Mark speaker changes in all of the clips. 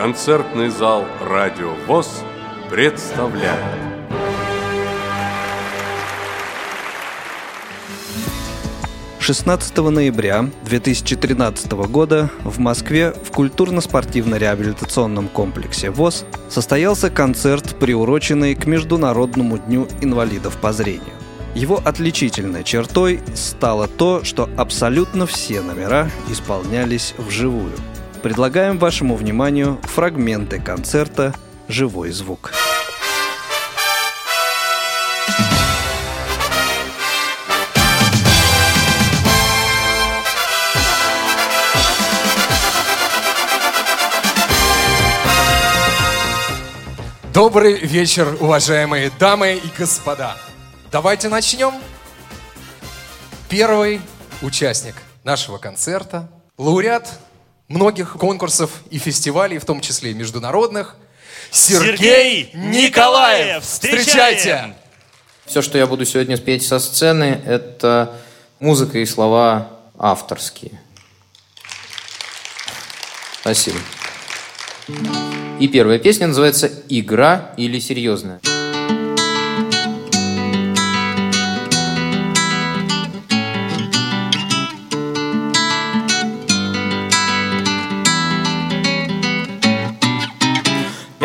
Speaker 1: концертный зал «Радио ВОЗ» представляет.
Speaker 2: Шестнадцатого ноября 2013 года в Москве в культурно-спортивно-реабилитационном комплексе ВОЗ состоялся концерт, приуроченный к Международному дню инвалидов по зрению. Его отличительной чертой стало то, что абсолютно все номера исполнялись вживую. Предлагаем вашему вниманию фрагменты концерта «Живой звук».
Speaker 3: Добрый вечер, уважаемые дамы и господа. Давайте начнем. Первый участник нашего концерта, лауреат многих конкурсов и фестивалей, в том числе и международных, Сергей,
Speaker 4: Сергей Николаев.
Speaker 3: Встречайте!
Speaker 5: Все, что я буду сегодня петь со сцены, это музыка и слова авторские. Спасибо. И первая песня называется «Игра или серьезная».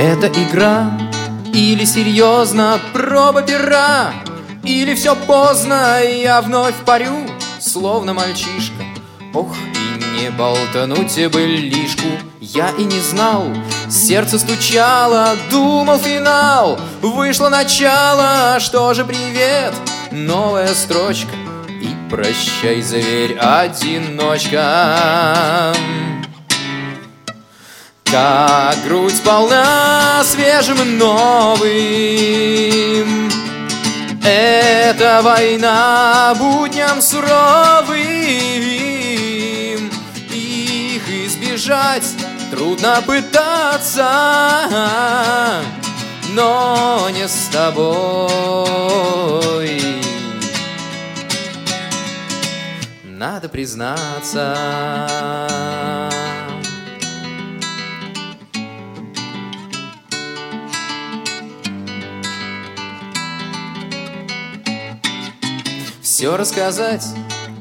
Speaker 5: Это игра или серьезно проба пера Или все поздно, я вновь парю, словно мальчишка. Ох, и не болтануть бы лишку. Я и не знал, сердце стучало, думал финал. Вышло начало, что же привет, новая строчка И прощай, зверь, одиночка как грудь полна свежим новым. Это война будням суровым. Их избежать трудно пытаться Но не с тобой. Надо признаться Все рассказать.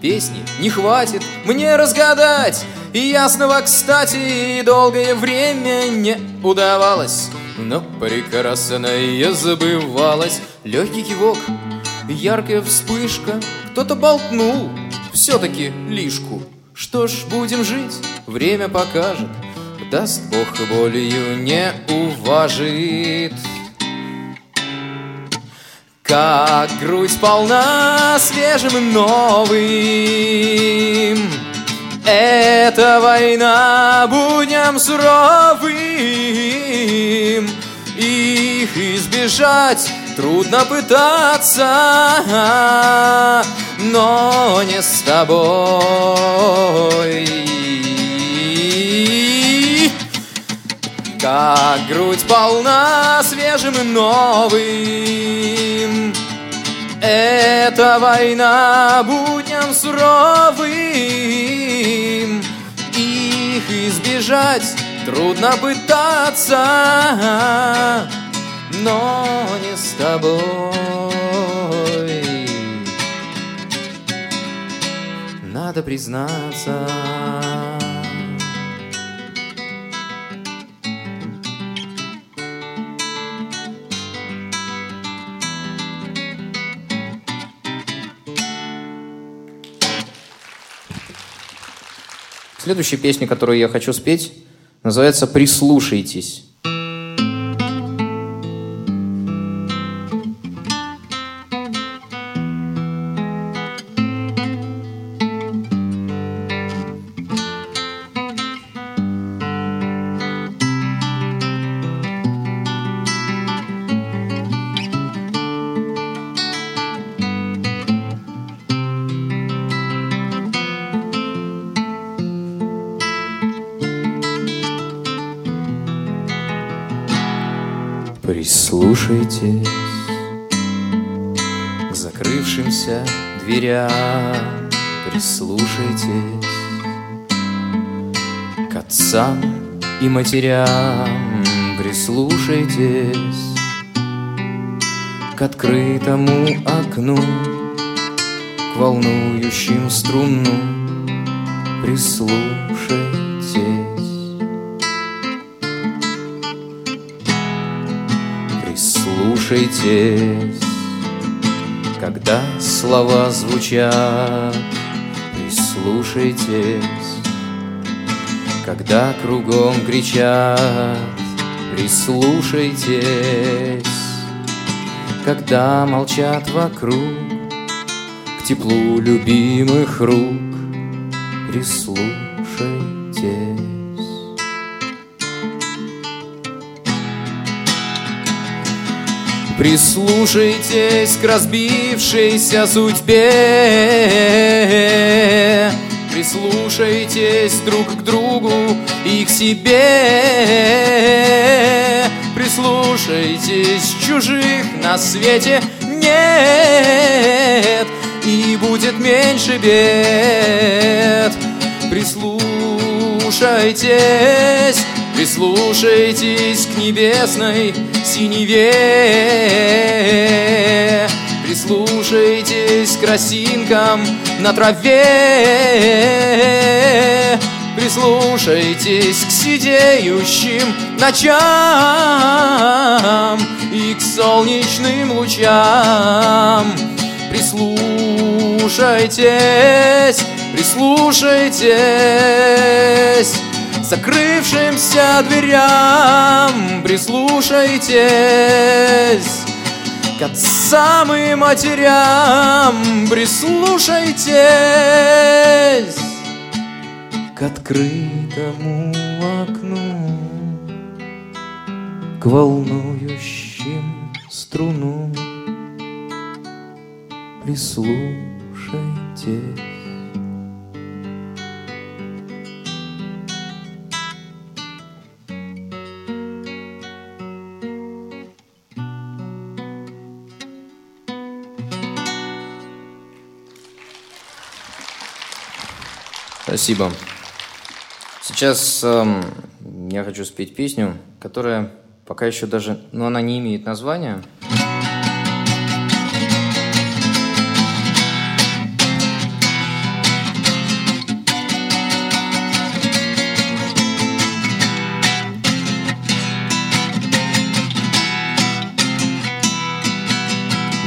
Speaker 5: Песни не хватит мне разгадать. И ясного, кстати, долгое время не удавалось. Но прекрасное забывалось. Легкий кивок, яркая вспышка. Кто-то болтнул все-таки лишку. Что ж, будем жить, время покажет. Даст Бог болью не уважит как грудь полна свежим новым Это война будням суровым. Их избежать трудно пытаться Но не с тобой как грудь полна свежим и новым. Это война будням суровым. Их избежать трудно пытаться Но не с тобой. Надо признаться Следующая песня, которую я хочу спеть, называется «Прислушайтесь». Прислушайтесь к закрывшимся дверям, Прислушайтесь к отцам и матерям. Прислушайтесь к открытому окну, к волнующим струнам. Прислушайтесь. Прислушайтесь, когда слова звучат, прислушайтесь, когда кругом кричат, прислушайтесь, когда молчат вокруг, к теплу любимых рук прислушайтесь. Прислушайтесь к разбившейся судьбе. Прислушайтесь друг к другу и к себе. Прислушайтесь, чужих на свете. Нет И будет меньше бед. Прислушайтесь, прислушайтесь к небесной синеве. Прислушайтесь к росинкам на траве. Прислушайтесь к сидеющим ночам И к солнечным лучам. Прислушайтесь, прислушайтесь Закрывшимся дверям Прислушайтесь к отцам и матерям Прислушайтесь к открытому окну, К волнующим струнам Прислушайтесь. Спасибо. Сейчас эм, я хочу спеть песню, которая пока еще даже, ну, она не имеет названия.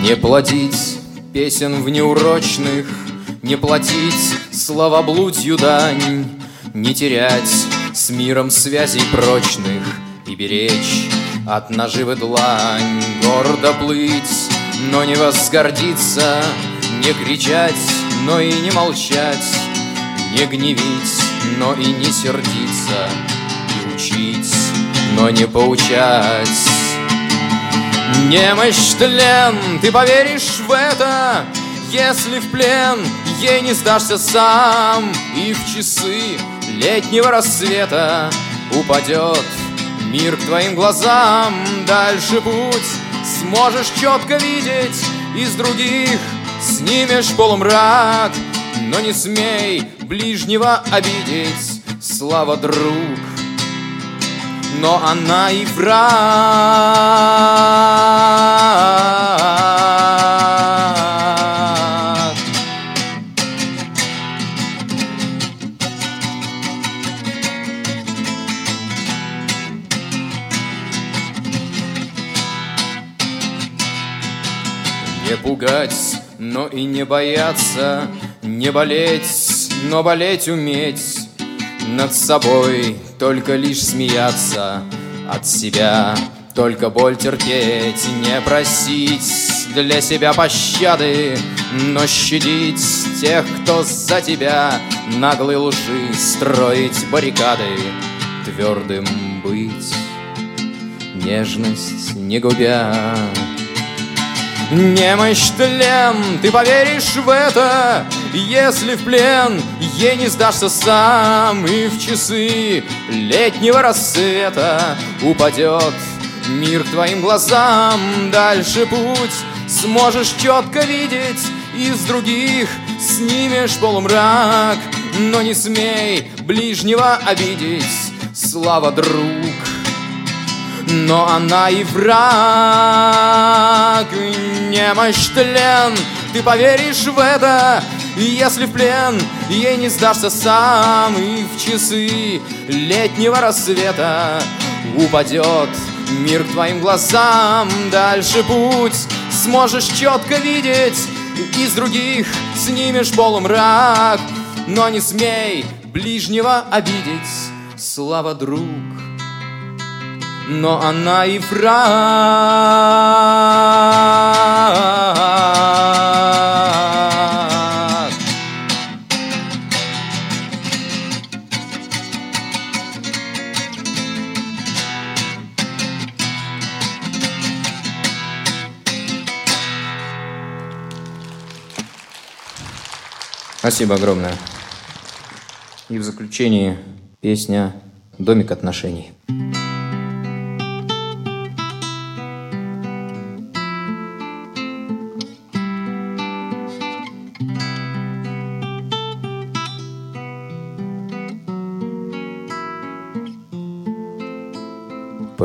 Speaker 5: Не плодить песен в неурочных, Не платить словоблудью дань, Не терять с миром связей прочных И беречь от наживы длань, Гордо плыть, но не возгордиться, Не кричать, но и не молчать, Не гневить, но и не сердиться, И учить, но не поучать. Немощь тлен, ты поверишь в это, если в плен ей не сдашься сам И в часы летнего рассвета упадет мир к твоим глазам Дальше путь сможешь четко видеть Из других снимешь полумрак Но не смей ближнего обидеть Слава, друг, но она и враг. Не пугать, но и не бояться, не болеть, но болеть уметь. Над собой только лишь смеяться От себя только боль терпеть Не просить для себя пощады Но щадить тех, кто за тебя Наглой лжи строить баррикады Твердым быть, нежность не губя Немощь тлен, ты поверишь в это, если в плен ей не сдашься сам И в часы летнего рассвета упадет мир к твоим глазам Дальше путь сможешь четко видеть Из других снимешь полумрак Но не смей ближнего обидеть слава, друг. Но она и враг, немощь, тлен, ты поверишь в это, если в плен. Ей не сдашься сам И в часы летнего рассвета Упадет мир к твоим глазам. Дальше путь сможешь четко видеть Из других снимешь полумрак. Но не смей ближнего обидеть. Слава, друг но она и враг. Спасибо огромное. И в заключении песня «Домик отношений».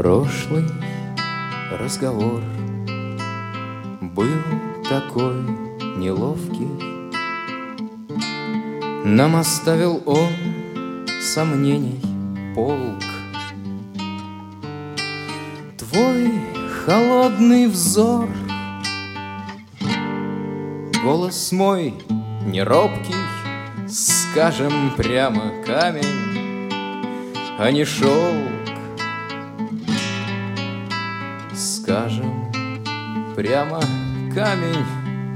Speaker 5: Прошлый разговор был такой неловкий. Нам оставил он сомнений полк. Твой холодный взор, голос мой неробкий, скажем прямо камень, а не шелк. Скажем прямо камень,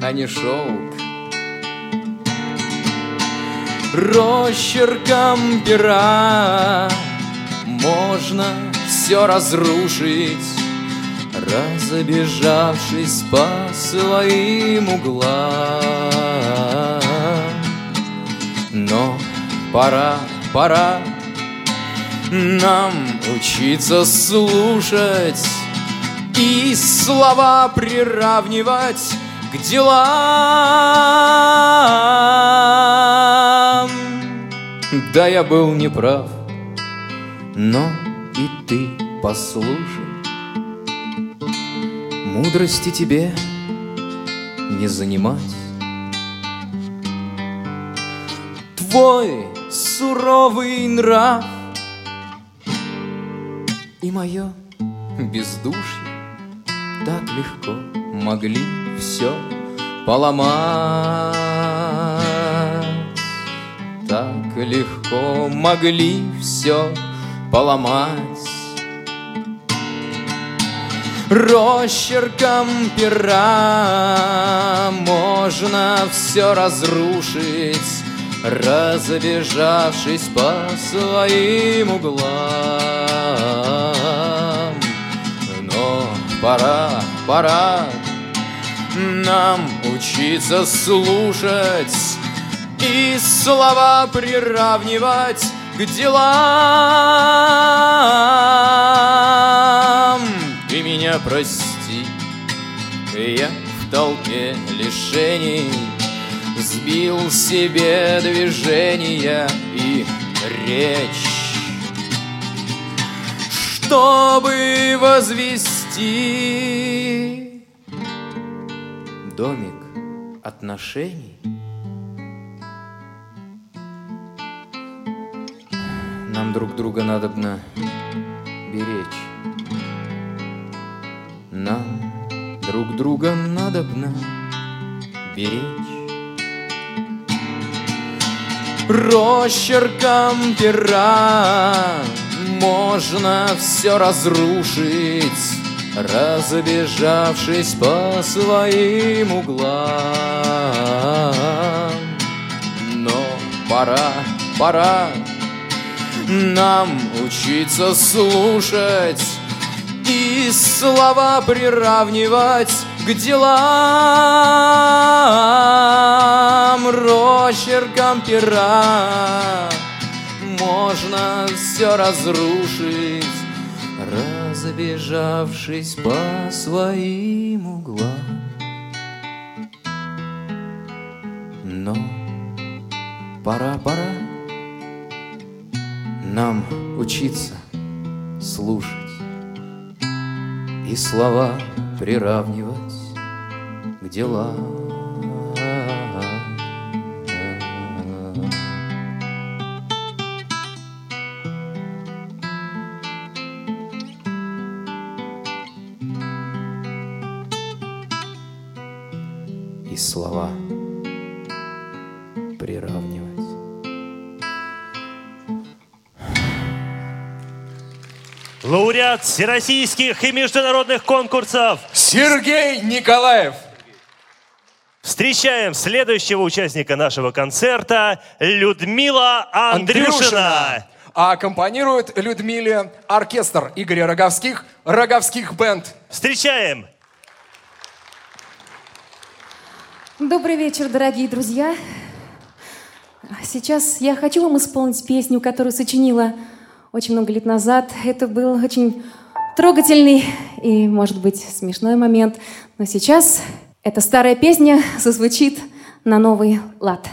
Speaker 5: а не шелк. Росчерком пера можно все разрушить, Разобежавшись по своим углам. Но пора, пора нам учиться слушать и слова приравнивать к делам. Да, я был неправ, но и ты послушай. Мудрости тебе не занимать. Твой суровый нрав и мое бездушье так легко могли все поломать. Так легко могли все поломать. Росчерком пера можно все разрушить, Разбежавшись по своим углам. Пора, пора нам учиться слушать И слова приравнивать к делам. Ты меня прости, я в толпе лишений Сбил себе движения и речь Чтобы возвести Домик отношений. Нам друг друга надобно беречь. Нам друг друга надобно беречь. Росчерком пера можно все разрушить, Разбежавшись по своим углам. Но пора, пора нам учиться слушать И слова приравнивать к делам Росчерком пера можно все разрушить разбежавшись по своим углам. Но пора, пора нам учиться слушать и слова приравнивать к делам.
Speaker 4: лауреат всероссийских и международных конкурсов
Speaker 3: Сергей Николаев.
Speaker 4: Встречаем следующего участника нашего концерта Людмила Андрюшина. Андрюшина.
Speaker 3: А аккомпанирует Людмиле оркестр Игоря Роговских, Роговских бенд.
Speaker 4: Встречаем!
Speaker 6: Добрый вечер, дорогие друзья. Сейчас я хочу вам исполнить песню, которую сочинила очень много лет назад. Это был очень трогательный и, может быть, смешной момент. Но сейчас эта старая песня зазвучит на новый лад.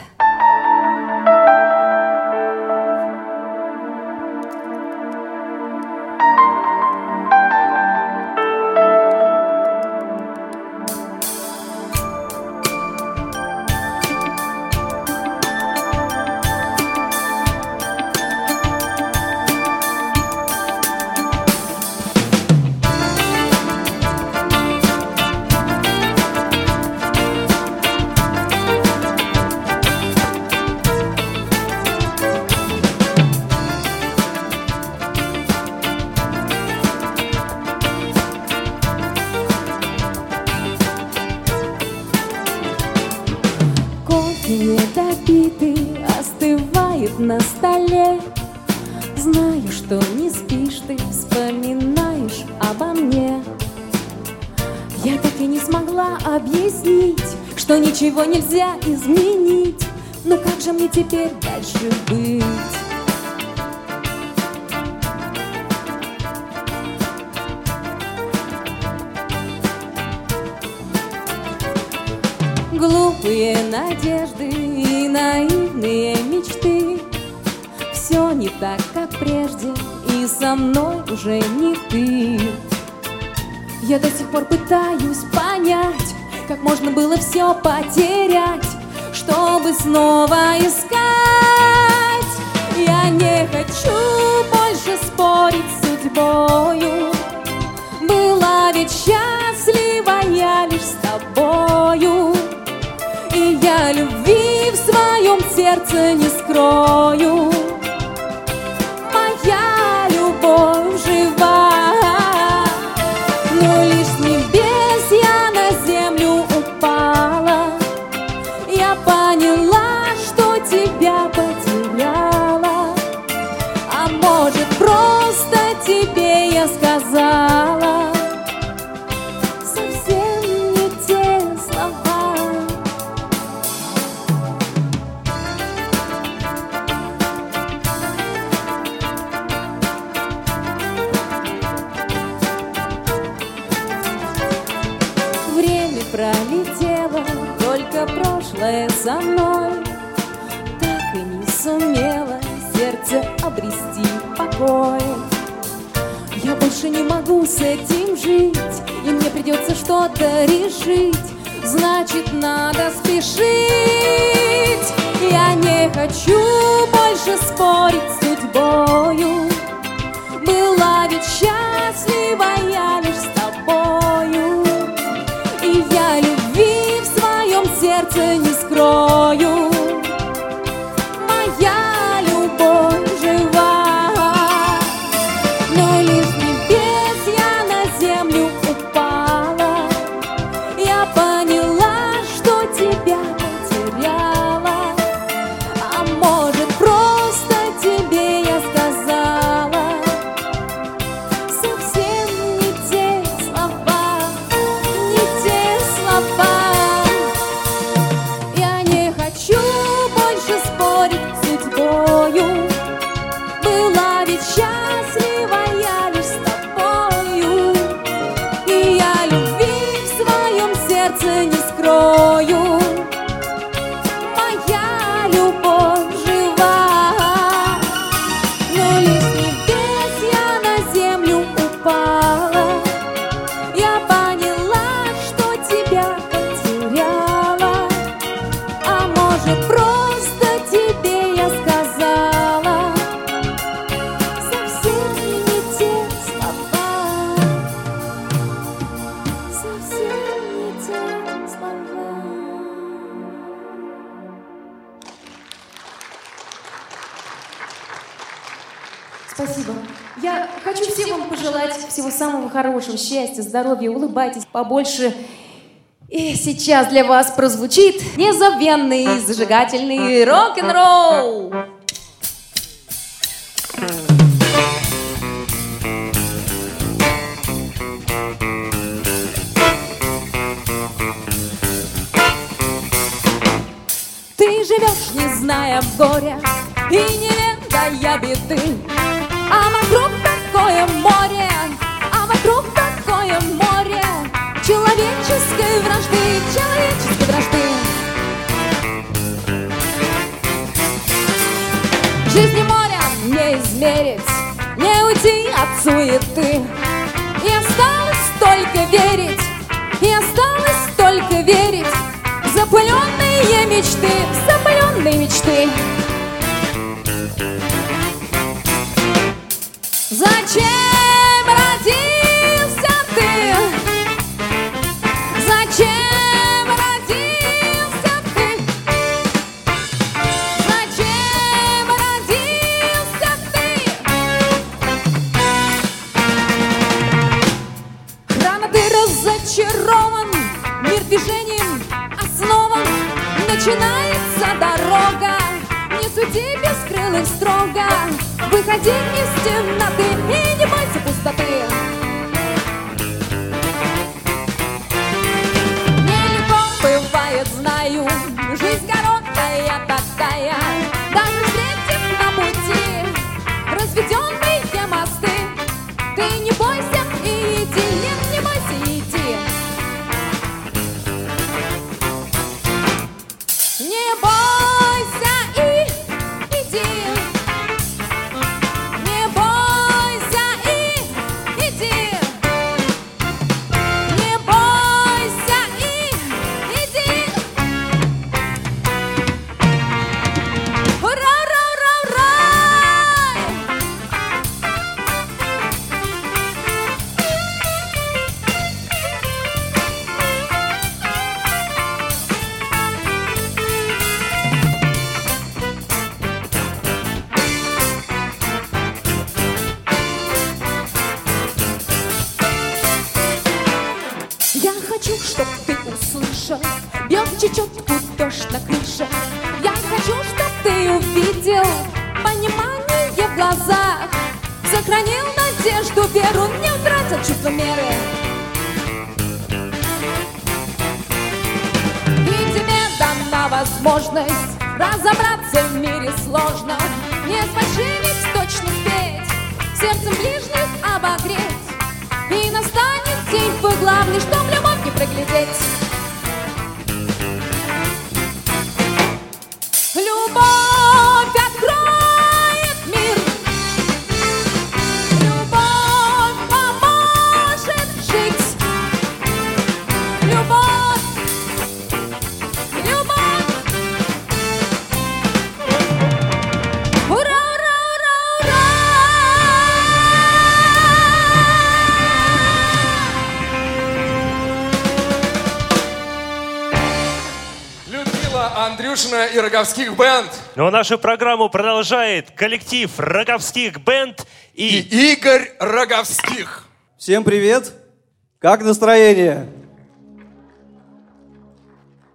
Speaker 6: пытаюсь понять, как можно было все потерять, чтобы снова искать. Я не хочу больше спорить с судьбою. Была ведь счастлива я лишь с тобою. И я любви в своем сердце не скрою. Спасибо. Я хочу всем вам пожелать всего самого хорошего, счастья, здоровья, улыбайтесь побольше. И сейчас для вас прозвучит незабвенный, зажигательный рок-н-ролл. Ты живешь, не зная горя, и не ведая беды, не измерить, не уйти от суеты.
Speaker 3: Роговских бенд.
Speaker 4: Ну а нашу программу продолжает коллектив роковских бенд
Speaker 3: И
Speaker 4: и...
Speaker 3: Игорь Роговских.
Speaker 2: Всем привет! Как настроение?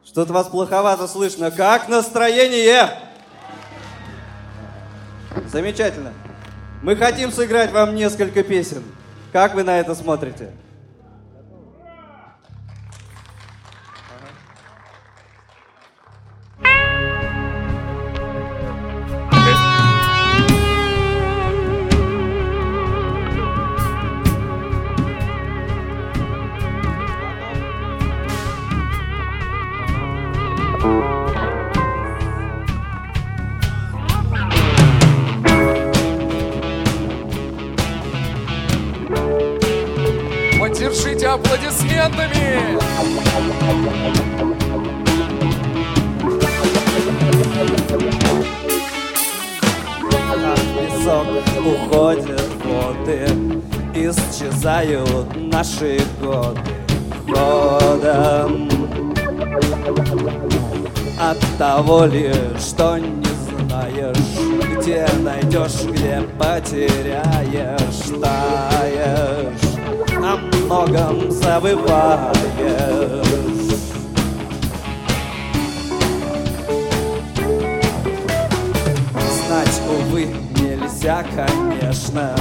Speaker 2: Что-то вас плоховато слышно. Как настроение? Замечательно. Мы хотим сыграть вам несколько песен. Как вы на это смотрите?
Speaker 3: Аплодисментами.
Speaker 2: песок уходят воды, исчезают наши годы ходом. От того ли, что не знаешь,
Speaker 7: где найдешь, где потеряешь, таешь, о многом забываешь. Знать, увы, нельзя, конечно,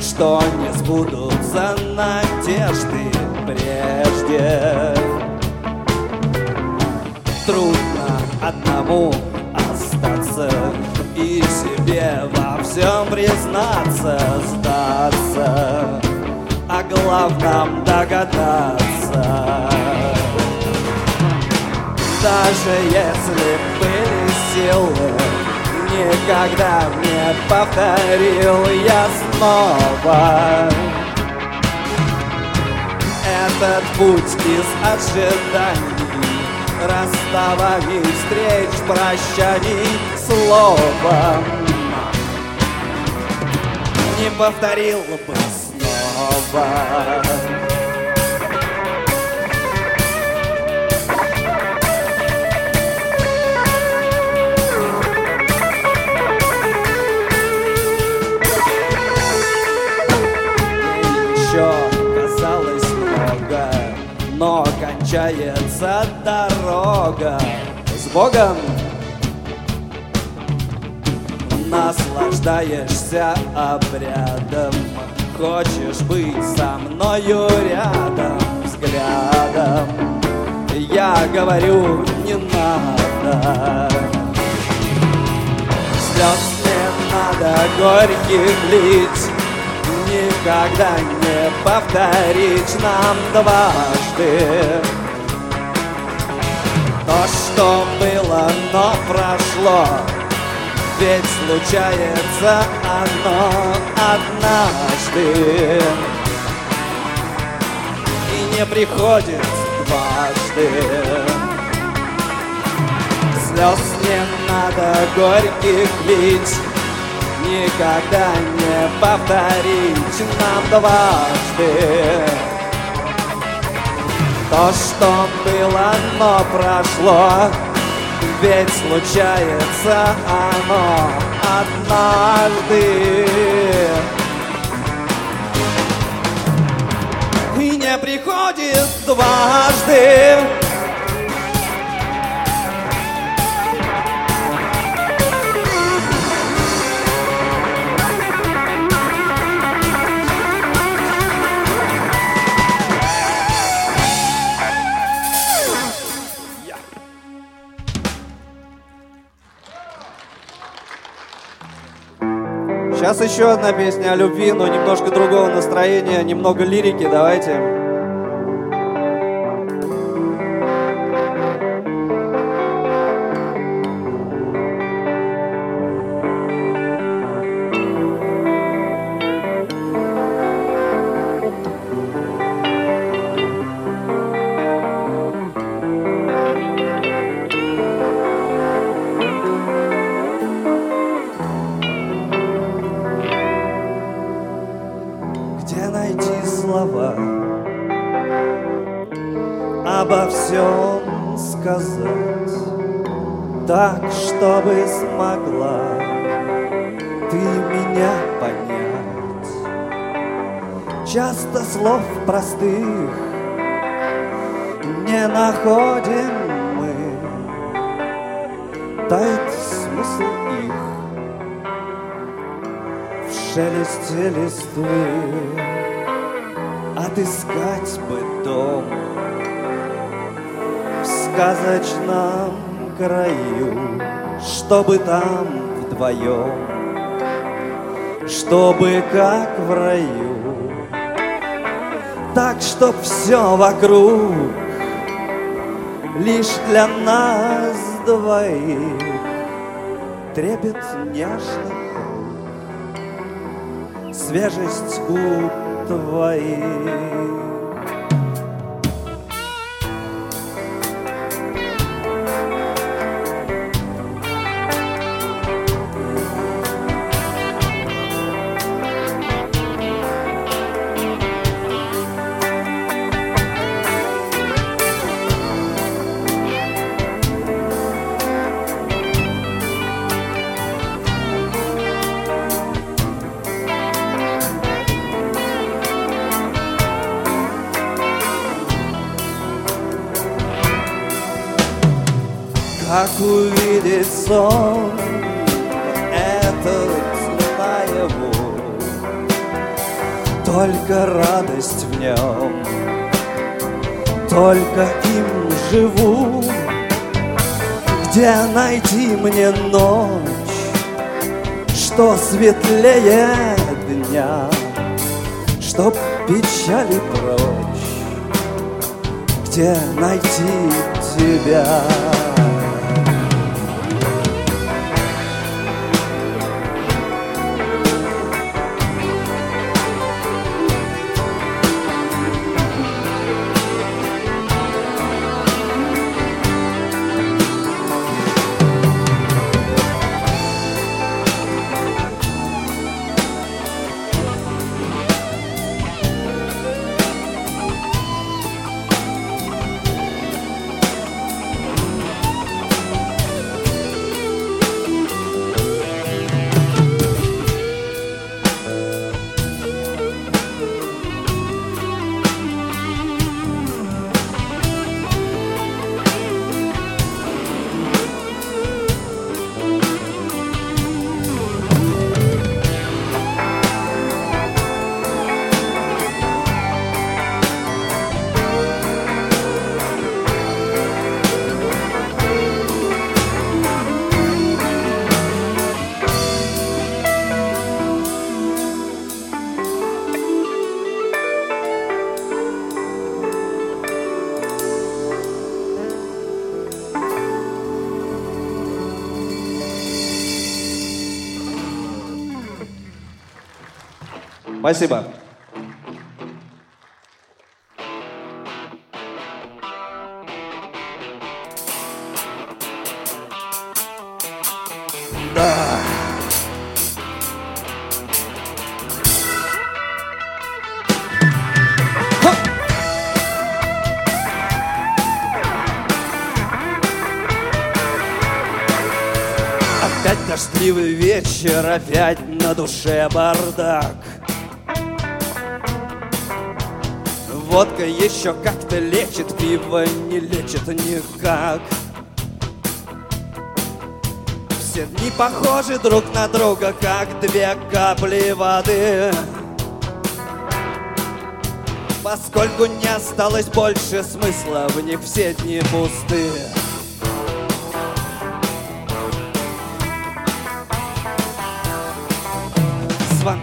Speaker 7: что не сбудутся надежды прежде. Трудно одному остаться и себе во всем признаться, сдаться, о главном догадаться. Даже если были силы, никогда не повторил я снова этот путь из ожиданий, расставаний, встреч, прощаний, словом не повторил бы много, но кончается дорога. С Богом. Наслаждаешься обрядом, хочешь быть со мною рядом взглядом. Я говорю, не надо. Слез не надо горьких лить Никогда не повторить нам дважды То, что было, но прошло Ведь случается оно однажды. И не приходит дважды. Слез не надо горьких лить Никогда не повторить нам дважды. То, что было, но прошло Ведь случается оно однажды. И не приходит дважды Сейчас еще одна песня о любви, но немножко другого настроения, немного лирики, давайте. Часто слов простых не находим мы, тает смысл их в шелесте листвы. Отыскать бы дом в сказочном краю Чтобы там вдвоем, чтобы как в раю Так, чтоб все вокруг лишь для нас двоих Трепет нежных свежесть губ твоих. Что светлее дня, чтоб печали прочь, где найти тебя? Спасибо. Опять дождливый вечер, опять на душе бардак. Водка еще как-то лечит, пиво не лечит никак. Все дни похожи друг на друга, как две капли воды. Поскольку не осталось больше смысла, в них все дни пусты.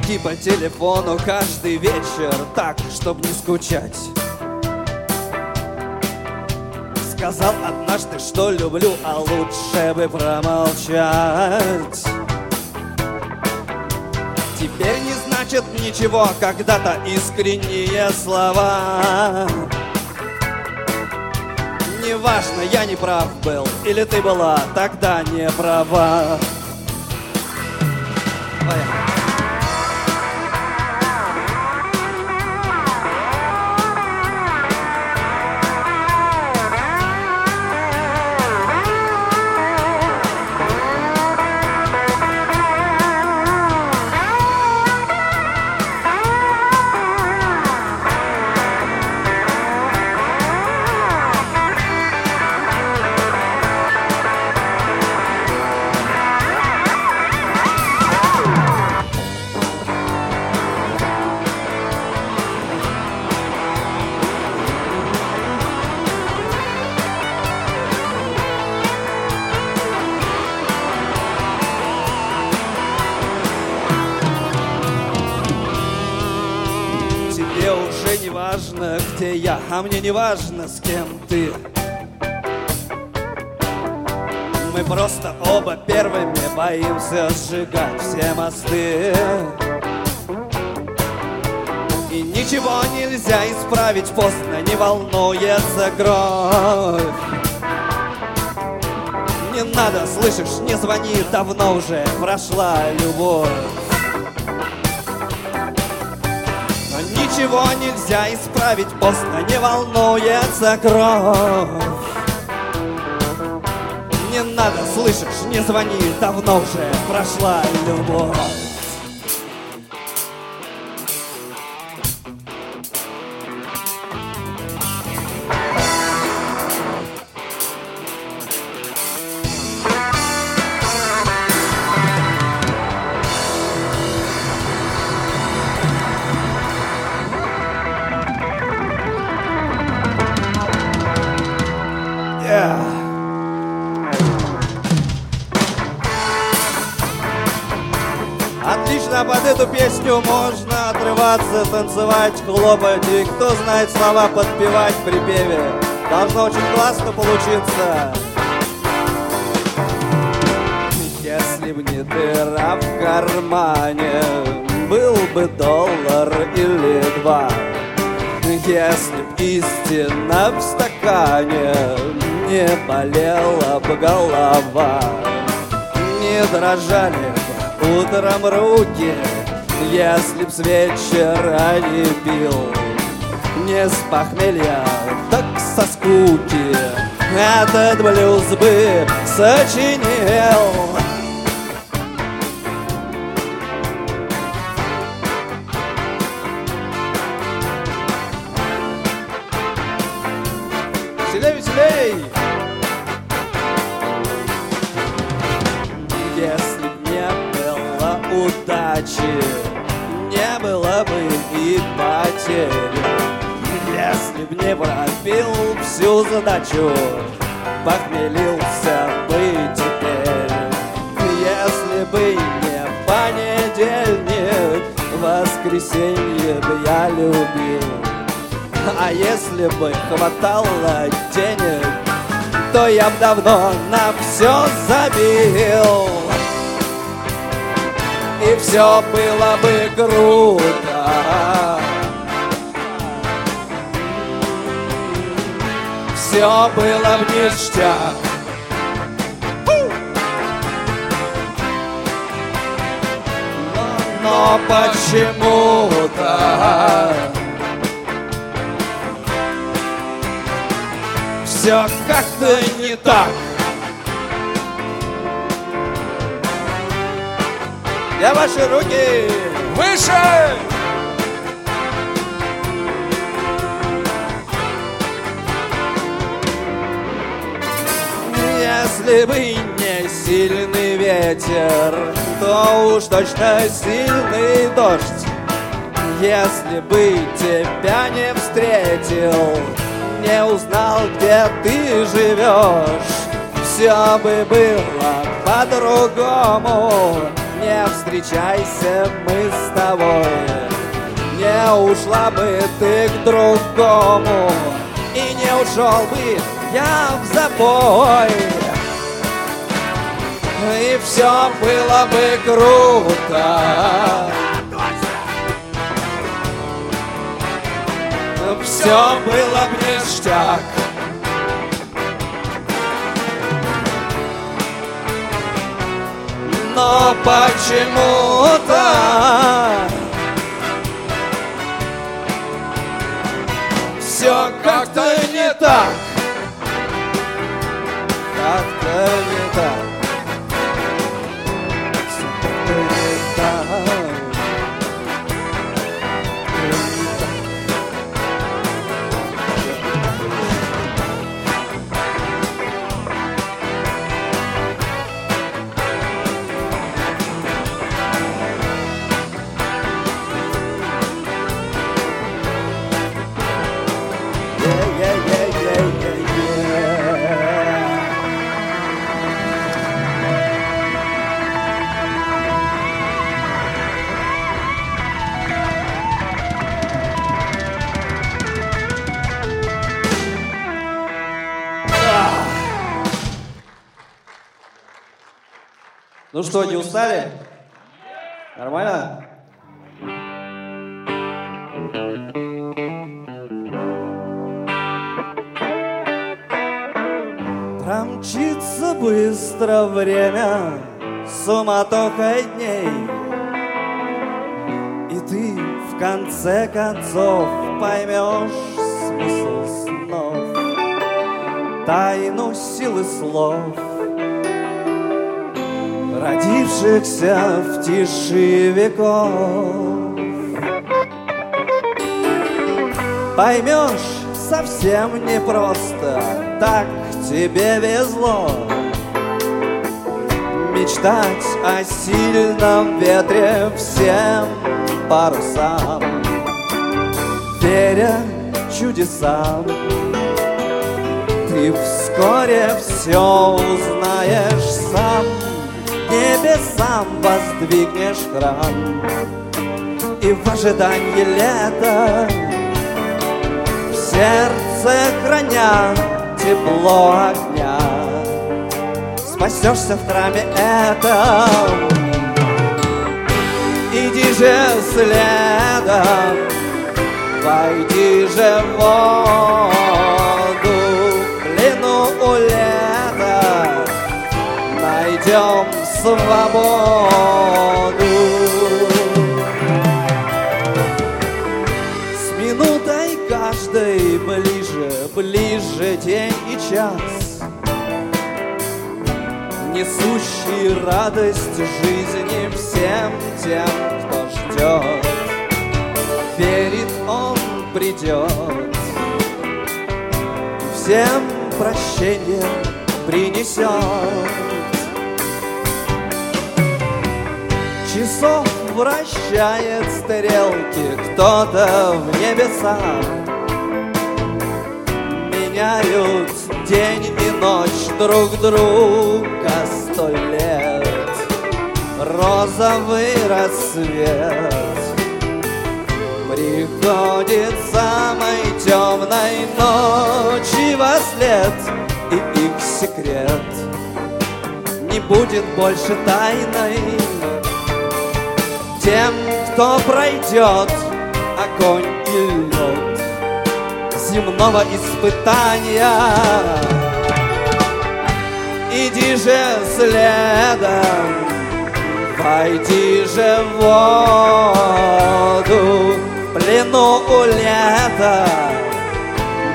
Speaker 7: Звонки по телефону каждый вечер Так, чтоб не скучать. Сказал однажды, что люблю, а лучше бы промолчать. Теперь не значит ничего когда-то искренние слова. Неважно, я не прав был, или ты была тогда не права а мне не важно, с кем ты. Мы просто оба первыми боимся сжигать все мосты. И ничего нельзя исправить поздно, не волнуется кровь. Не надо, слышишь, не звони, давно уже прошла любовь. Но ничего нельзя исправить, поздно не волнуется кровь. Не надо, слышишь, не звони, давно уже прошла любовь. Отрываться, танцевать, хлопать И кто знает слова подпевать в припеве Должно очень классно получиться. Если б не дыра в кармане Был бы доллар или два. Если б истина в стакане Не болела бы голова. Не дрожали бы утром руки Если б с вечера не пил Не с похмелья, так со скуки Этот блюз бы сочинил задачу, похмелился бы теперь. Если бы не понедельник, воскресенье бы я любил. А если бы хватало денег, то я б давно на все забил. И все было бы круто. Все было в ништяк. Но, но почему-то все как-то не так. Я ваши руки выше! Если бы не сильный ветер, то уж точно сильный дождь. Если бы тебя не встретил, не узнал, где ты живешь, все бы было по-другому. Не встречайся мы с тобой, не ушла бы ты к другому, и не ушел бы я в запой. И все было бы круто. Все было бы ништяк. Но почему-то все как-то не так. Как-то не так. Ну что, не устали? Нормально? Промчится быстро время суматохой дней И ты в конце концов поймешь смысл снов Тайну силы слов Родившихся в тиши веков. Поймешь совсем непросто, так тебе везло. Мечтать о сильном ветре всем парусам Веря чудесам. Ты вскоре все узнаешь сам Небесам воздвигнешь храм. И в ожидании лета В сердце храня тепло огня. Спасешься в храме этом. Иди же следом Войди же в воду. Плену у лета Найдем свободу. С минутой каждой ближе, ближе день и час. Несущий радость жизни всем тем, кто ждет. Верит он придет. Всем прощение принесет Часов вращает стрелки кто-то в небесах Меняют день и ночь друг друга сто лет. Розовый рассвет Приходит самой темной ночи во след. И их секрет не будет больше тайной Тем, кто пройдет огонь и лед Земного испытания. Иди же следом, войди же в воду. Плену у лета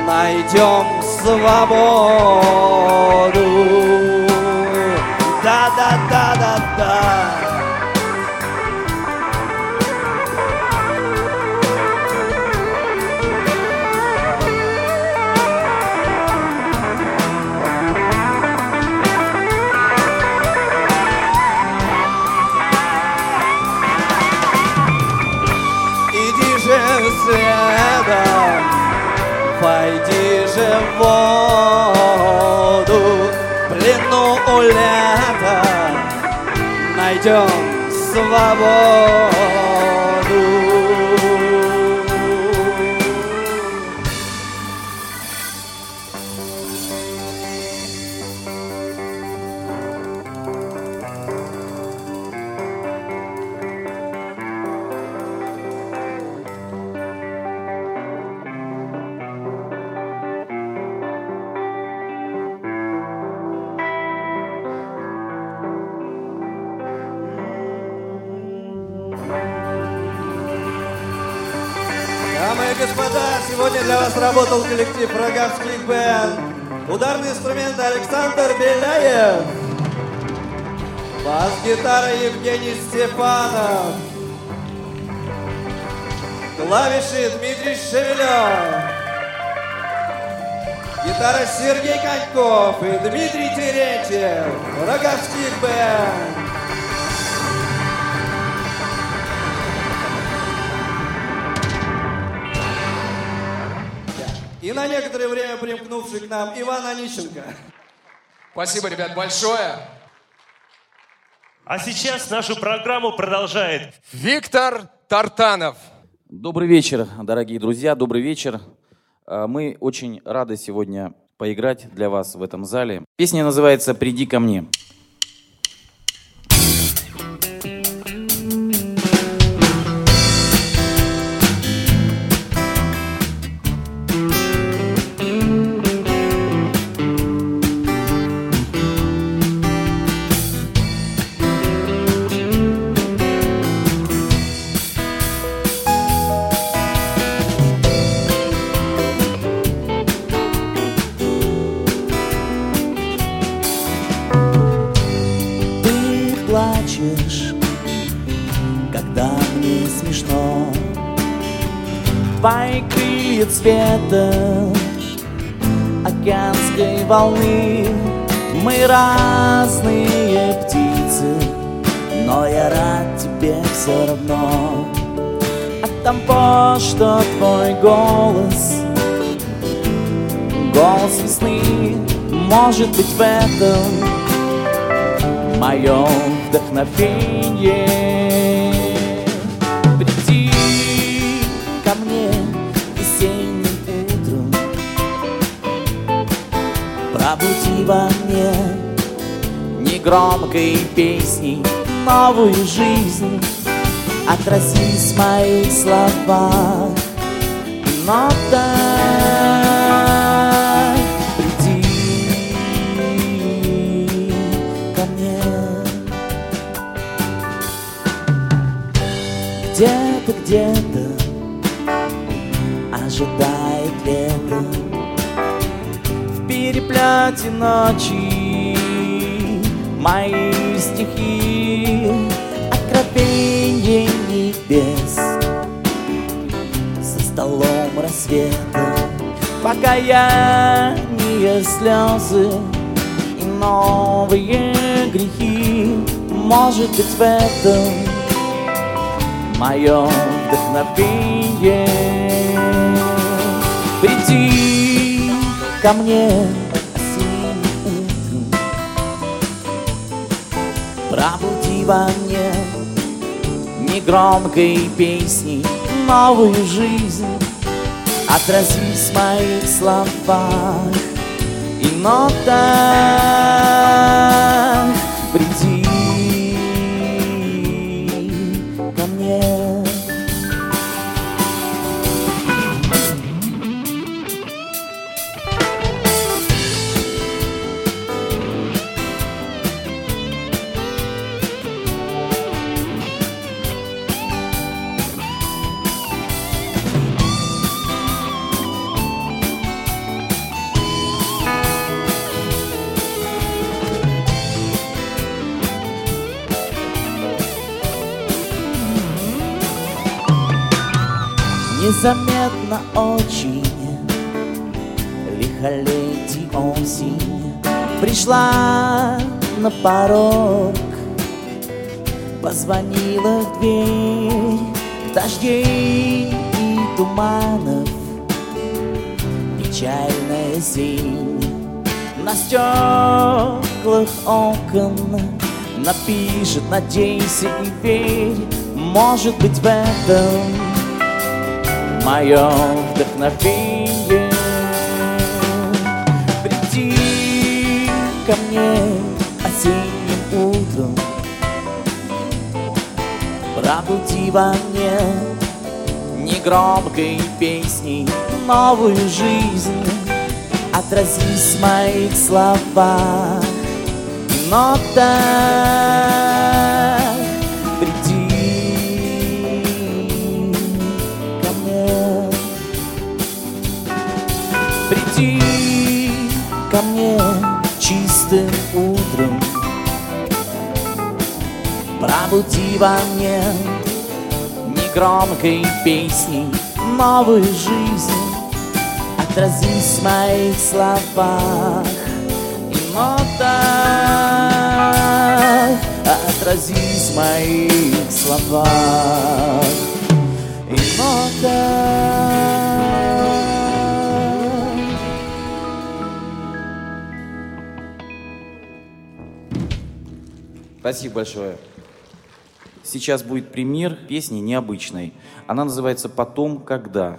Speaker 7: найдем свободу. Да-да-да-да-да найдем свободу. Работал коллектив Роговских Бенд. Ударный инструмент Александр Беляев. Бас-гитара Евгений Степанов. Клавиши Дмитрий Шевелев. Гитара Сергей Коньков и Дмитрий Терентьев. Роговских Бенд. На некоторое время примкнувший к нам Иван Онищенко.
Speaker 3: Спасибо, ребят, большое.
Speaker 4: А сейчас нашу программу продолжает
Speaker 3: Виктор Тартанов.
Speaker 8: Добрый вечер, дорогие друзья, добрый вечер. А, Мы очень рады сегодня поиграть для вас в этом зале. Песня называется «Приди ко мне».
Speaker 7: Цвета океанской волны. Мы разные птицы, но я рад тебе все равно. От того, что твой голос. Голос весны может быть в этом мое вдохновение.
Speaker 9: Пробуди во мне. Негромкой песней новую жизнь Отразись в моих словах. Нота переплете ночи мои стихи Откровенье небес За столом рассвета. Покаяние, слезы и новые грехи. Может быть в этом мое вдохновение. Приди ко мне во мне. Негромкой песней новую жизнь Отразись в моих словах. И нотах Незаметно очень. Лихолетий осень Пришла на порог. Позвонила в дверь Дождей и туманов. Печальная зелень На стеклах окон. Напишет, надейся и верь Может быть в этом мое вдохновение. Приди ко мне осенним утром. Пробуди во мне негромкой песней новую жизнь. Отразись в моих словах. Нотах ко мне чистым утром. Пробуди во мне негромкой песней новую жизнь Отразись в моих словах и нотах. Отразись в моих словах и нотах
Speaker 5: Спасибо большое. Сейчас будет премьер песни необычной. Она называется «Потом, когда».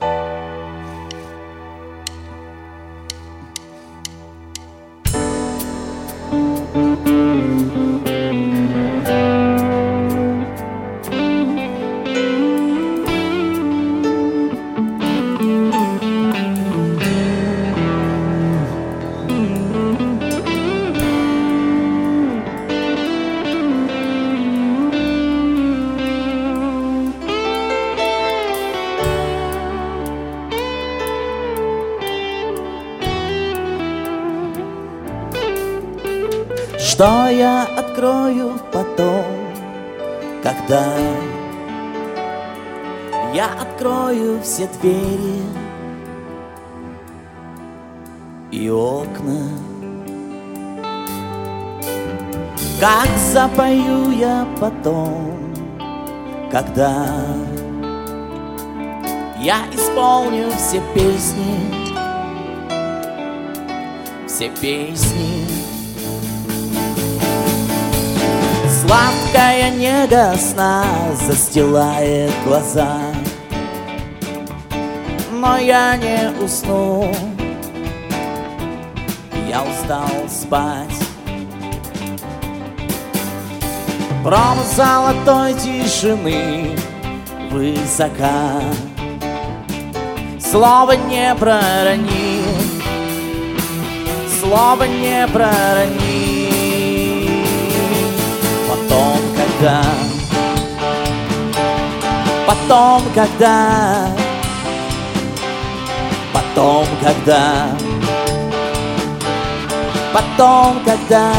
Speaker 9: Что все двери и окна. Как запою я потом, когда я исполню все песни, все песни. Сладкая нега сна застилает глаза Но я не усну я устал спать. Промо золотой тишины высока. Слово не пророни, слово не пророни. Потом, когда, потом, когда, потом, когда, потом, когда.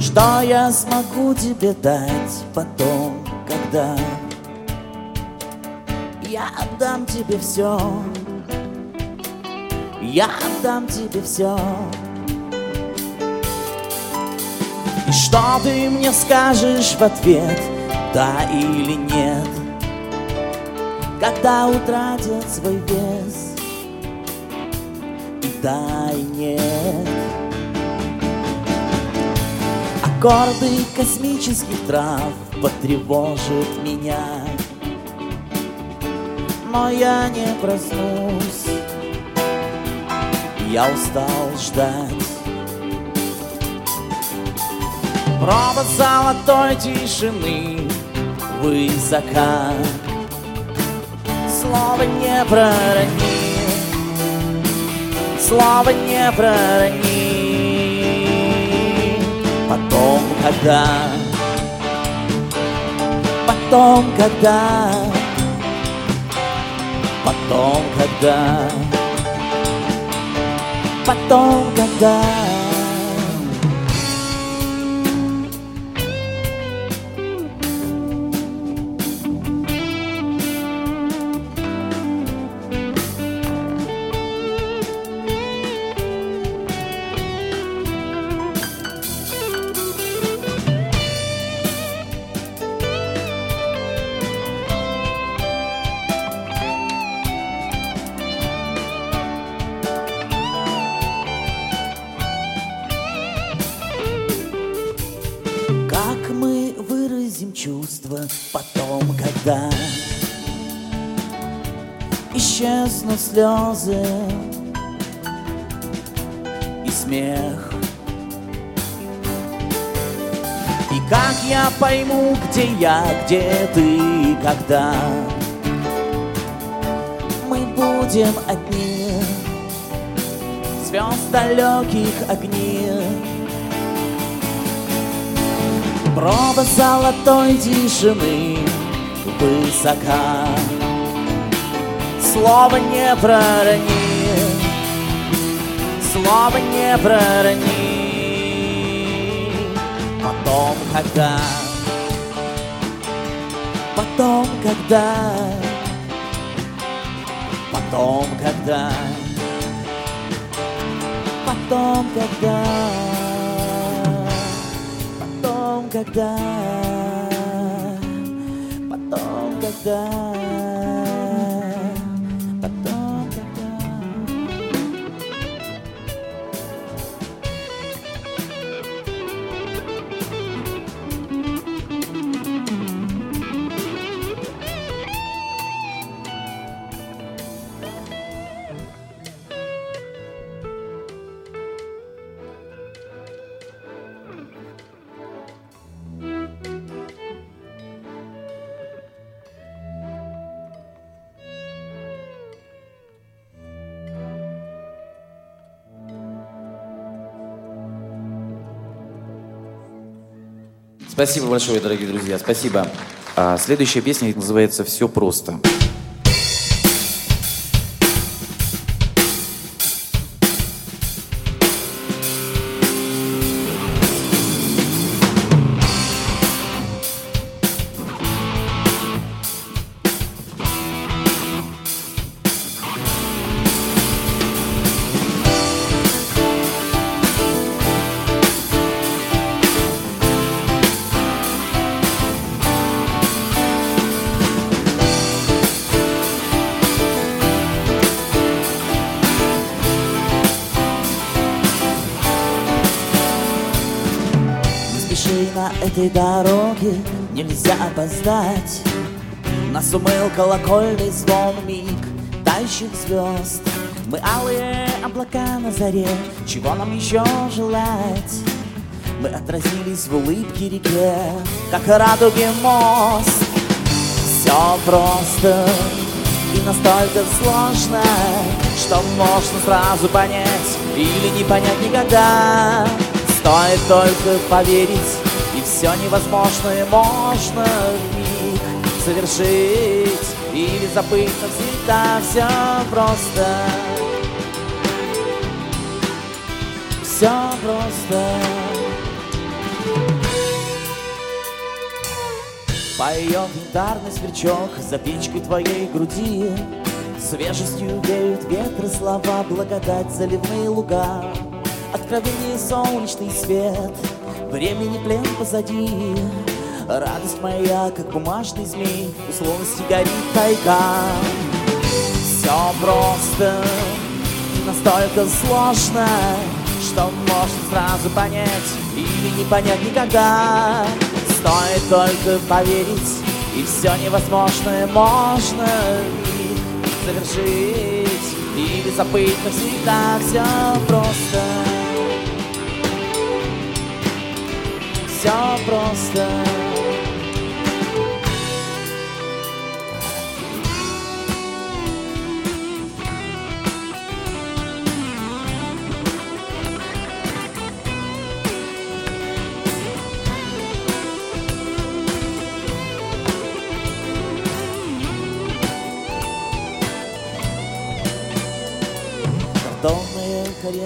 Speaker 9: Что я смогу тебе дать потом, когда я отдам тебе все, я отдам тебе все. И что ты мне скажешь в ответ, да или нет, когда утратят свой вес, и да и нет. Аккорды космических трав потревожат меня. Но я не проснусь. Я устал ждать. Проба золотой тишины высока Слово не пророни Слово не пророни Потом, когда Потом, когда Потом, когда Потом, когда пойму, где я, где ты, когда. Мы будем одни Звезд далеких огни. Проба золотой тишины высока. Слово не пророни Слово не пророни. Потом, когда когда Потом, когда Потом, когда Потом, когда Потом, когда
Speaker 5: Спасибо большое, дорогие друзья, спасибо. А, следующая песня называется «Все просто».
Speaker 9: Опоздать Нас умыл колокольный звон миг тающих звезд Мы алые облака на заре, чего нам еще желать? Мы отразились в улыбке реке, как радуги мост. Все просто и настолько сложно, что можно сразу понять или не понять никогда. Стоит только поверить, все невозможное можно вмиг совершить или забыть навсегда. Все просто. Все просто. Поет янтарный сверчок за печкой твоей груди Свежестью веют ветры слова, благодать, заливные луга Откровение, солнечный свет, времени плен позади. Радость моя, как бумажный змей, условности горит тайга. Все просто настолько сложно Что можно сразу понять или не понять никогда. Стоит только поверить, и все невозможное можно совершить. Или забыть навсегда все просто Все просто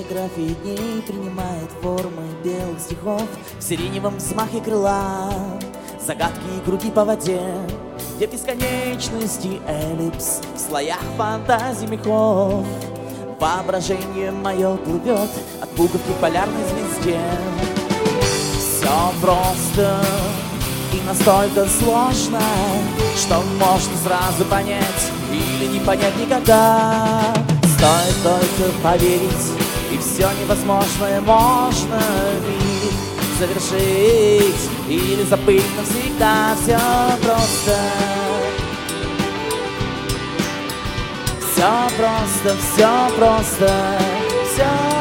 Speaker 9: Хореографии дней принимает формы белых стихов. В сиреневом взмахе крыла Загадки и круги по воде. Где бесконечности эллипс В слоях фантазий мехов. Воображение мое плывет От пуговки к полярной звезде. Все просто и настолько сложно Что можно сразу понять Или не понять никогда. Стоит только поверить, и все невозможное можно вмиг завершить или забыть навсегда. Все просто, все просто, все просто, все просто.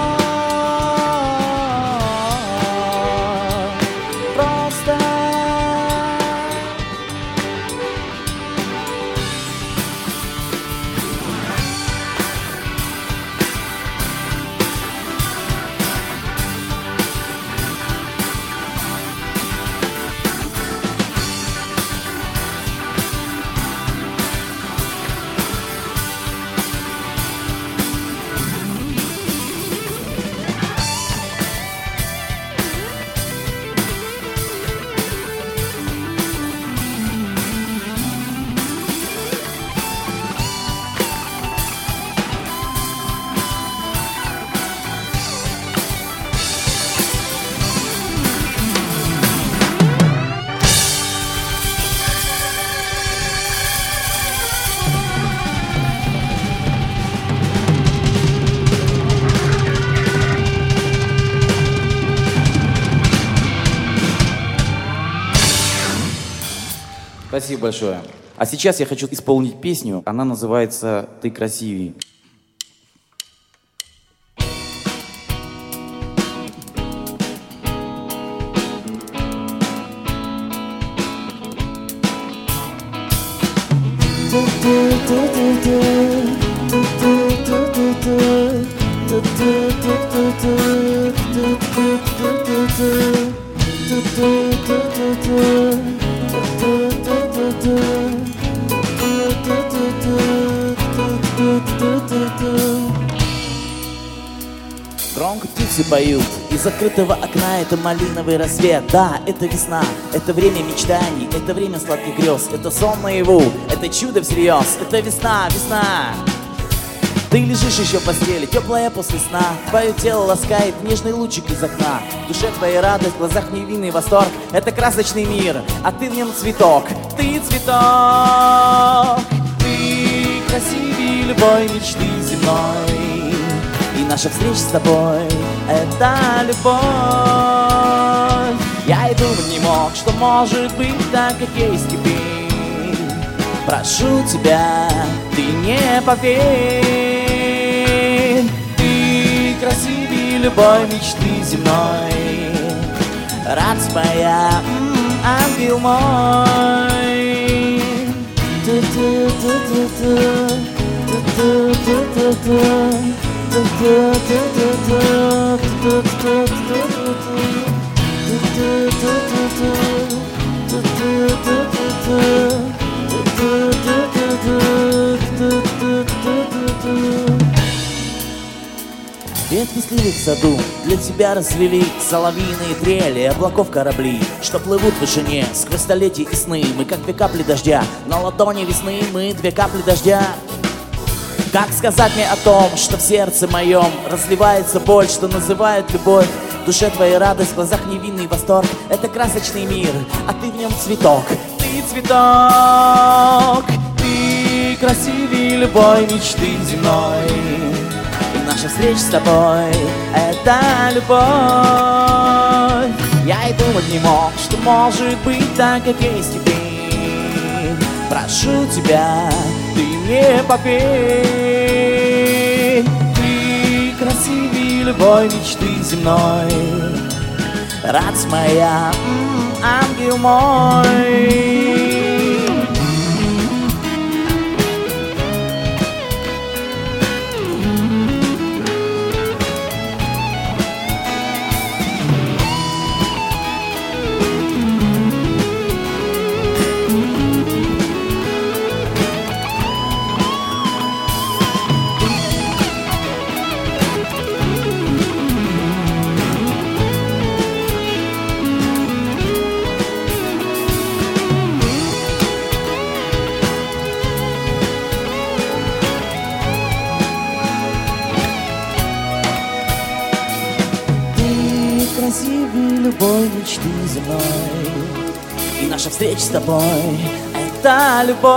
Speaker 8: Спасибо большое. А сейчас я хочу исполнить песню. Она называется «Ты красивей».
Speaker 9: Из закрытого окна это малиновый рассвет. Да, это весна, это время мечтаний Это время сладких грез, это сон наяву Это чудо всерьез, это весна, весна. Ты лежишь еще в постели, теплая после сна. Твое тело ласкает нежный лучик из окна. В душе твоя радость, в глазах невинный восторг. Это красочный мир, а ты в нем цветок. Ты цветок. Ты красивее любой мечты земной наша встреча с тобой Это любовь Я и думать не мог, что может быть так, как есть теперь Прошу тебя, ты не поверь любой мечты земной. Радость моя, ангел мой. Ту-ту-ту-ту-ту, ту-ту-ту-ту-ту, сливы в саду для тебя развели Соловьиные трели, облаков корабли Что плывут в вышине сквозь столетия и сны. Мы как две капли дождя, на ладони весны Мы две капли дождя как сказать мне о том, что в сердце моем Разливается боль, что называют любовь? В душе твоей радость, в глазах невинный восторг. Это красочный мир, а ты в нем цветок. Ты цветок, ты красивее любой мечты земной. И наша встреча с тобой — это любовь. Я и думать не мог, что может быть так, как есть теперь Прошу тебя, ты мне поверь Ты красивее любой мечты земной Радость моя, ангел мой любой мечты земной И наша встреча с тобой — это любовь.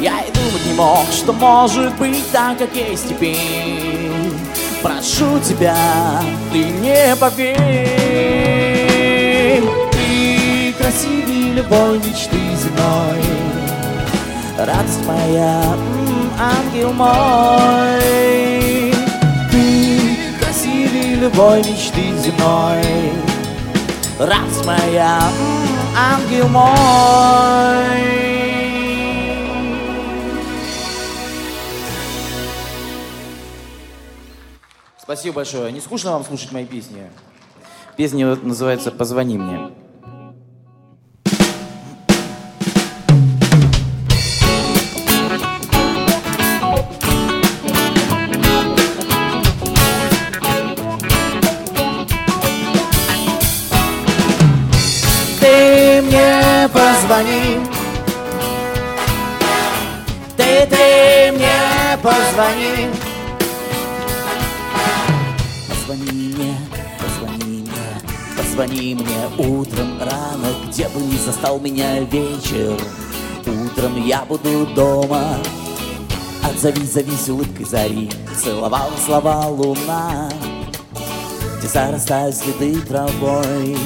Speaker 9: Я и думать не мог, что может быть так, как есть теперь. Прошу тебя, ты мне поверь. Ты красивее любой мечты земной. Радость моя, ангел мой любой мечты земной Радость моя, ангел мой
Speaker 8: Спасибо большое. Не скучно вам слушать мои песни? Песня называется «Позвони мне».
Speaker 9: Позвони Ты, ты мне позвони Позвони мне, позвони мне Позвони мне утром рано Где бы ни застал меня вечер Утром я буду дома Отзови, зови с улыбкой зари Целовал слова луна Где зарастают следы травой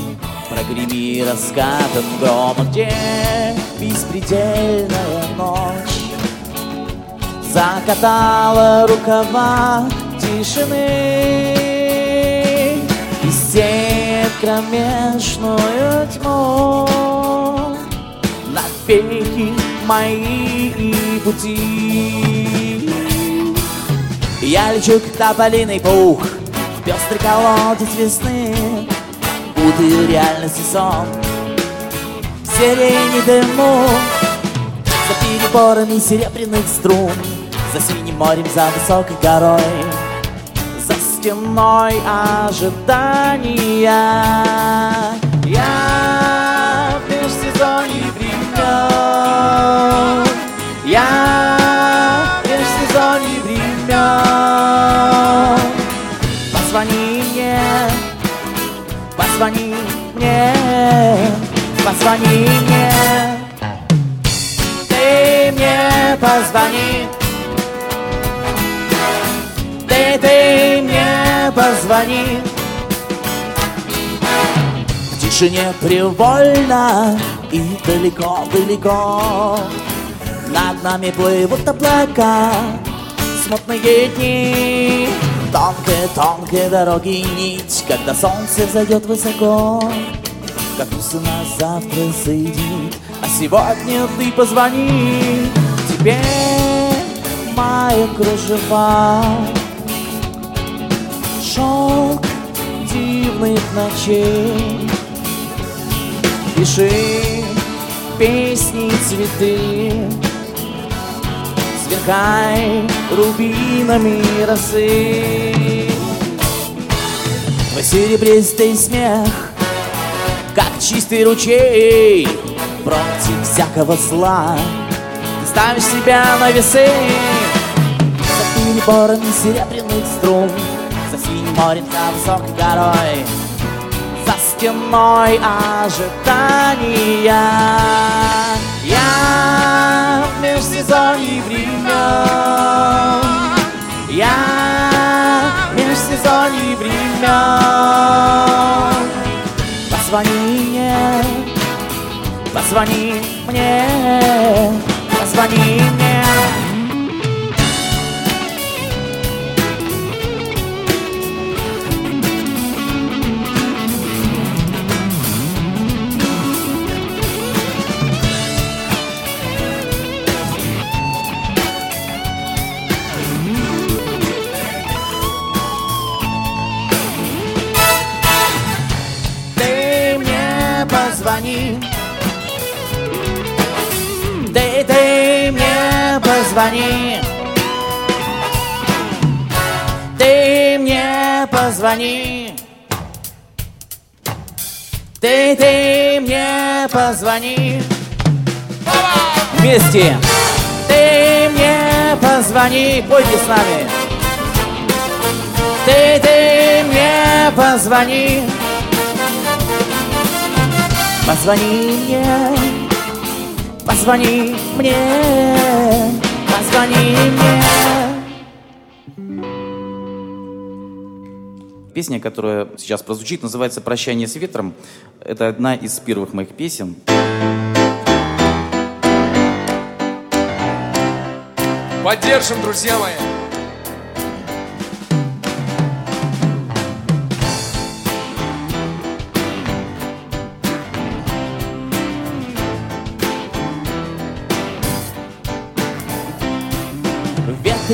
Speaker 9: Прогреми раскатом грома Где беспредельная ночь Закатала рукава тишины. И сеет кромешную тьму Навеки мои пути. Я лечу, как тополиный пух В пестрый колодец весны Путаю реальность и сон В сирени дыму За переборами серебряных струн. За синим морем, за высокой горой. За стеной ожидания. Я Позвони мне, позвони мне. Ты мне позвони. Ты, ты мне позвони. В тишине привольно и далеко-далеко Над нами плывут облака Смутные дни Тонкая-тонкая дороги нить Когда солнце взойдет высоко Как усы нас завтра соединит А сегодня ты позвони. Тебе мои кружева. Шелк дивных ночей. Пиши песни, цветы Сверкай рубинами росы Твой серебристый смех Как чистый ручей Против всякого зла. Ты ставишь себя на весы. За переборами серебряных струн За синим морем, за высокой горой. За стеной ожидания. Я в межсезонье времен Я в межсезонье времен Позвони мне Позвони мне Позвони мне позвони Ты мне позвони. Ты, ты мне позвони. Вместе. Ты мне позвони. Пойте с нами. Ты, ты мне позвони. Позвони мне, позвони мне, позвони мне.
Speaker 8: Песня, которая сейчас прозвучит, называется «Прощание с ветром». Это одна из первых моих песен.
Speaker 3: Поддержим, друзья мои.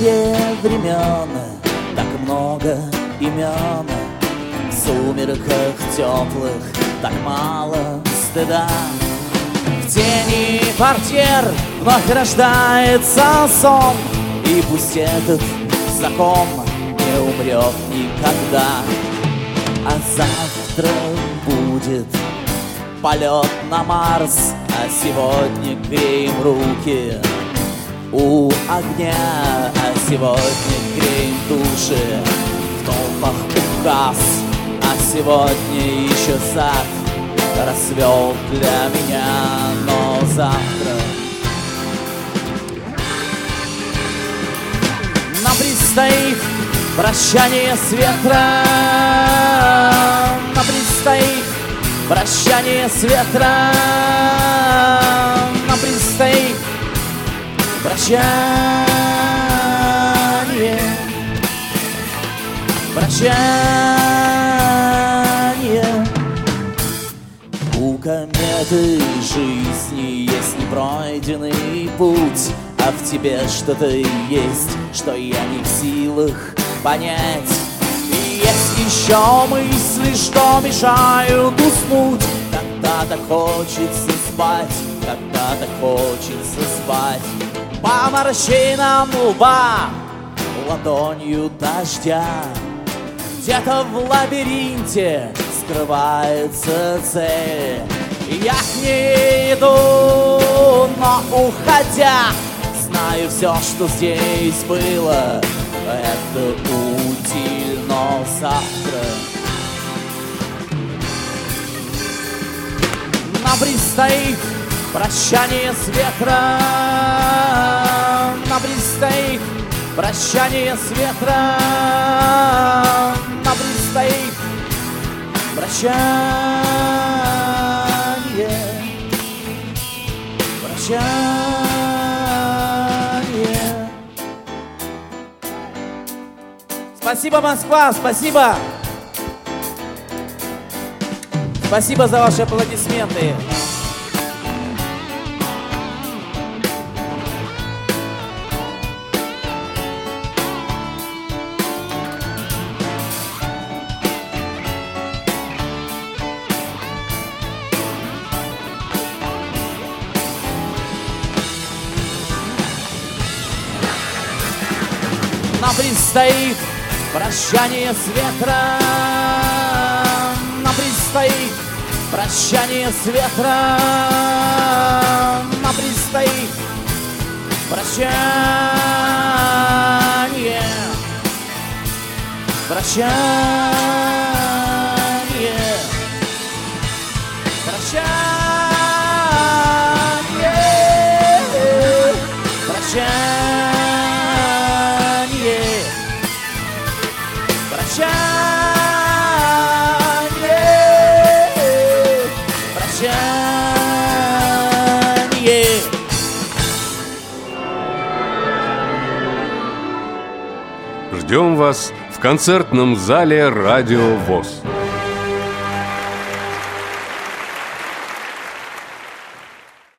Speaker 9: Ветре времен так много имен В сумерках теплых так мало стыда. В тени портьер вновь рождается сон. И пусть этот закон не умрет никогда. А завтра будет полет на Марс. А сегодня греем руки у огня А сегодня греем души. В толпах указ А сегодня еще сад расцвел для меня. Но завтра нам предстоит прощание с ветром. Нам предстоит прощание с ветром прощание. Прощание. У кометы жизни есть непройденный путь А в тебе что-то есть, что я не в силах понять. И есть еще мысли, что мешают уснуть. Когда так хочется спать, когда так хочется спать По морщинам лба, ладонью дождя. Где-то в лабиринте скрывается цель. Я к ней иду, но уходя Знаю все, что здесь было. Это утиль, но завтра Нам предстоит прощание с ветром. Нам предстоит прощание с ветром. Нам предстоит прощание. Прощание. Спасибо, Москва, спасибо. Спасибо за ваши аплодисменты. Предстоит прощание с ветром. Нам предстоит прощание с ветром. Нам предстоит прощание. Прощание
Speaker 1: Ждем вас в концертном зале «Радио ВОЗ».